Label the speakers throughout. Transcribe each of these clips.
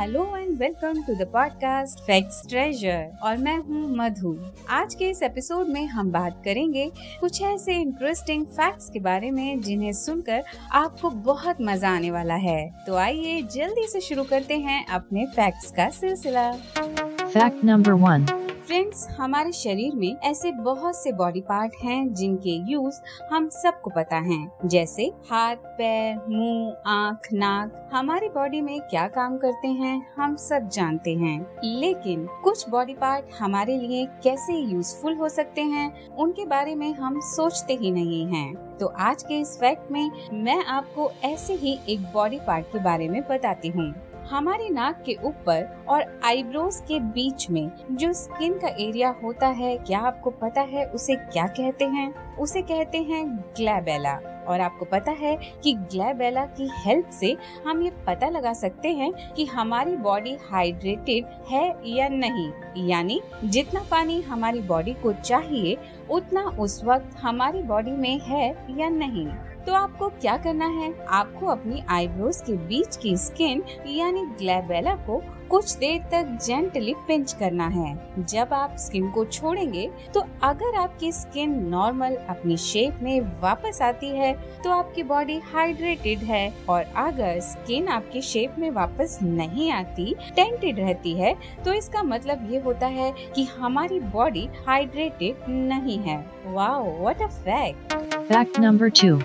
Speaker 1: Hello and welcome to the podcast facts treasure और मैं हूँ मधु। आज के इस एपिसोड में हम बात करेंगे कुछ ऐसे इंटरेस्टिंग फैक्ट्स के बारे में जिन्हें सुनकर आपको बहुत मज़ा आने वाला है। तो आइए जल्दी से शुरू करते हैं अपने फैक्ट्स का सिलसिला।
Speaker 2: फैक्ट नंबर वन
Speaker 1: फ्रेंड्स हमारे शरीर में ऐसे बहुत से बॉडी पार्ट हैं जिनके यूज़ हम सबको पता है। जैसे हाथ, पैर, मुँह, आँख, नाक। हमारे बॉडी में क्या काम करते हैं, हम सब जानते हैं। लेकिन कुछ बॉडी पार्ट हमारे लिए कैसे यूजफुल हो सकते हैं, उनके बारे में हम सोचते ही नहीं हैं। तो आज के इस फैक्ट में मैं आपको ऐसे ही एक बॉडी पार्ट के बारे में बताती हूँ। हमारे नाक के ऊपर और आईब्रोज के बीच में जो स्किन का एरिया होता है, क्या आपको पता है उसे क्या कहते हैं? उसे कहते हैं ग्लैबेला। और आपको पता है कि ग्लैबेला की हेल्प से हम ये पता लगा सकते हैं कि हमारी बॉडी हाइड्रेटेड है या नहीं। यानी जितना पानी हमारी बॉडी को चाहिए, उतना उस वक्त हमारी बॉडी में है या नहीं। तो आपको क्या करना है? आपको अपनी आईब्रोज के बीच की स्किन यानी ग्लैबेला को कुछ देर तक जेंटली पिंच करना है। जब आप स्किन को छोड़ेंगे तो अगर आपकी स्किन नॉर्मल अपनी शेप में वापस आती है तो आपकी बॉडी हाइड्रेटेड है और अगर स्किन आपकी शेप में वापस नहीं आती टेंटेड रहती है तो इसका मतलब ये होता है कि हमारी बॉडी हाइड्रेटेड नहीं है। Wow what a fact
Speaker 2: fact number two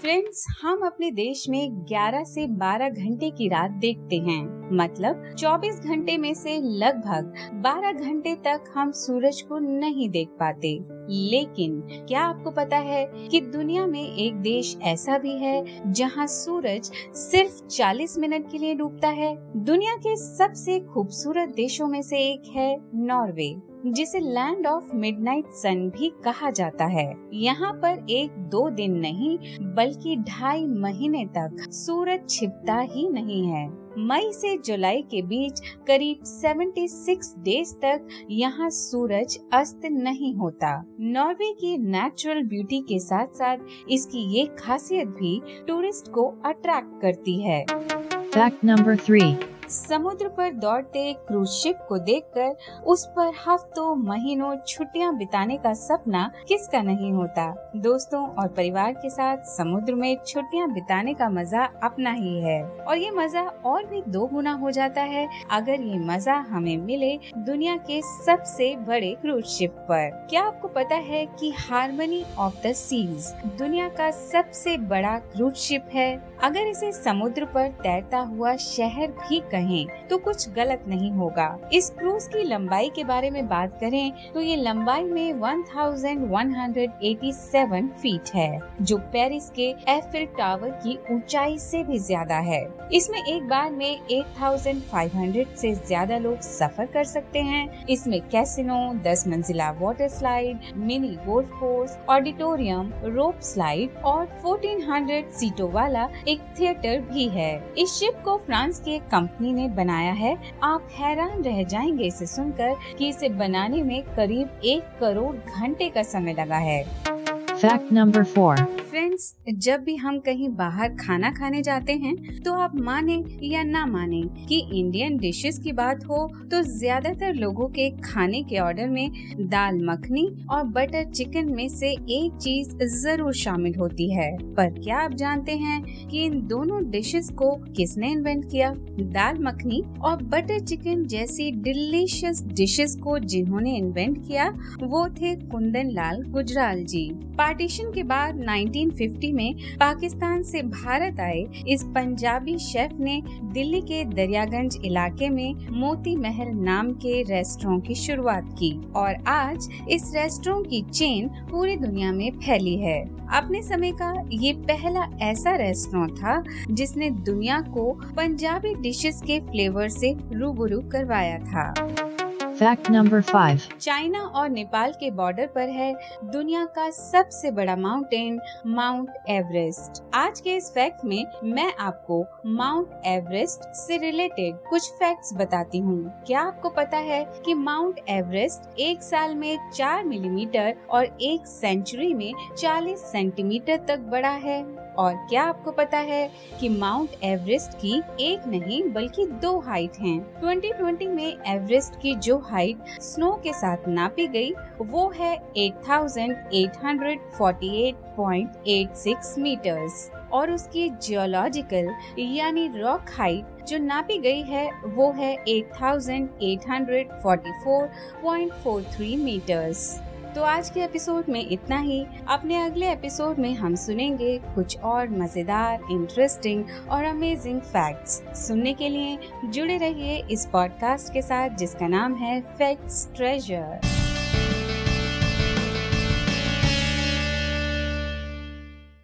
Speaker 1: friends हम अपने देश में 11 से 12 घंटे की रात देखते हैं। मतलब 24 घंटे में से लगभग 12 घंटे तक हम सूरज को नहीं देख पाते। लेकिन क्या आपको पता है कि दुनिया में एक देश ऐसा भी है जहाँ सूरज सिर्फ़ 40 मिनट के लिए डूबता है? दुनिया के सबसे खूबसूरत देशों में से एक है नॉर्वे। जिसे लैंड ऑफ़ मिडनाइट सन भी कहा जाता है। यहाँ पर एक दो दिन नहीं, बल्कि ढाई महीने तक सूरज छिपता ही नहीं है। मई से जुलाई के बीच करीब 76 डेज़ तक यहाँ सूरज अस्त नहीं होता। नॉर्वे की नेचुरल ब्यूटी के साथ साथ इसकी ये खासियत भी टूरिस्ट को अट्रैक्ट करती है।
Speaker 2: फैक्ट नंबर थ्री
Speaker 1: समुद्र पर दौड़ते क्रूज शिप को देखकर उस पर हफ्तों, महीनों छुट्टियाँ बिताने का सपना किसका नहीं होता? दोस्तों और परिवार के साथ समुद्र में छुट्टियाँ बिताने का मज़ा अपना ही है। और ये मज़ा और भी दो गुना हो जाता है अगर ये मज़ा हमें मिले दुनिया के सबसे बड़े क्रूज शिप पर। क्या आपको पता है कि हार्मनी ऑफ़ द सीज दुनिया का सबसे बड़ा क्रूज शिप है? अगर इसे समुद्र पर तैरता हुआ शहर भी कहें तो कुछ गलत नहीं होगा। इस क्रूज की लंबाई के बारे में बात करें तो ये लंबाई में 1187 फीट है, जो पेरिस के एफिल टावर की ऊंचाई से भी ज़्यादा है। इसमें एक बार में 8500 से ज़्यादा लोग सफ़र कर सकते हैं। इसमें कैसिनो 10 मंजिला water slide mini golf course auditorium rope slide और 1400 सीटों वाला एक थिएटर भी है। इस शिप को फ्रांस की एक कंपनी कंपनी ने बनाया है। आप हैरान रह जाएँगे इसे सुनकर कि इसे बनाने में करीब एक करोड़ घंटे का समय लगा है।
Speaker 2: फैक्ट नंबर फोर
Speaker 1: फ्रेंड्स जब भी हम कहीं बाहर खाना खाने जाते हैं तो आप माने या ना माने कि इंडियन डिशेस की बात हो तो ज़्यादातर लोगों के खाने के ऑर्डर में दाल मखनी और बटर चिकन में से एक चीज़ ज़रूर शामिल होती है। पर क्या आप जानते हैं कि इन दोनों डिशेस को किसने इन्वेंट किया? दाल मखनी और बटर चिकन जैसी डिलीशियस डिशेस को जिन्होंने इन्वेंट किया, वो थे कुंदन लाल गुजराल जी। पार्टीशन के बाद 1950 में पाकिस्तान से भारत आए, इस पंजाबी शेफ ने दिल्ली के दरियागंज इलाके में मोती महल नाम के रेस्टोरेंट की शुरुआत की और आज इस रेस्टोरों की चेन पूरी दुनिया में फैली है। अपने समय का ये पहला ऐसा रेस्टोरेंट था जिसने दुनिया को पंजाबी डिशेस के फ्लेवर से रूबरू करवाया था।
Speaker 2: फैक्ट नंबर फाइव
Speaker 1: चाइना और नेपाल के बॉर्डर पर है दुनिया का सबसे बड़ा माउंटेन माउंट एवरेस्ट आज के इस फैक्ट में मैं आपको माउंट एवरेस्ट से रिलेटेड कुछ फैक्ट्स बताती हूँ। क्या आपको पता है कि माउंट एवरेस्ट एक साल में चार मिलीमीटर और एक सेंचुरी में चालीस सेंटीमीटर तक बड़ा है? और क्या आपको पता है कि माउंट एवरेस्ट की एक नहीं बल्कि दो हाइट हैं। 2020 में एवरेस्ट की जो हाइट स्नो के साथ नापी गई वो है 8,848.86 मीटर्स और उसकी जियोलॉजिकल यानी रॉक हाइट जो नापी गई है वो है 8,844.43 मीटर्स तो आज के एपिसोड में इतना ही। अपने अगले एपिसोड में हम सुनेंगे कुछ और मज़ेदार इंटरेस्टिंग और अमेजिंग फैक्ट्स सुनने के लिए जुड़े रहिए इस पॉडकास्ट के साथ, जिसका नाम है फैक्ट्स ट्रेजर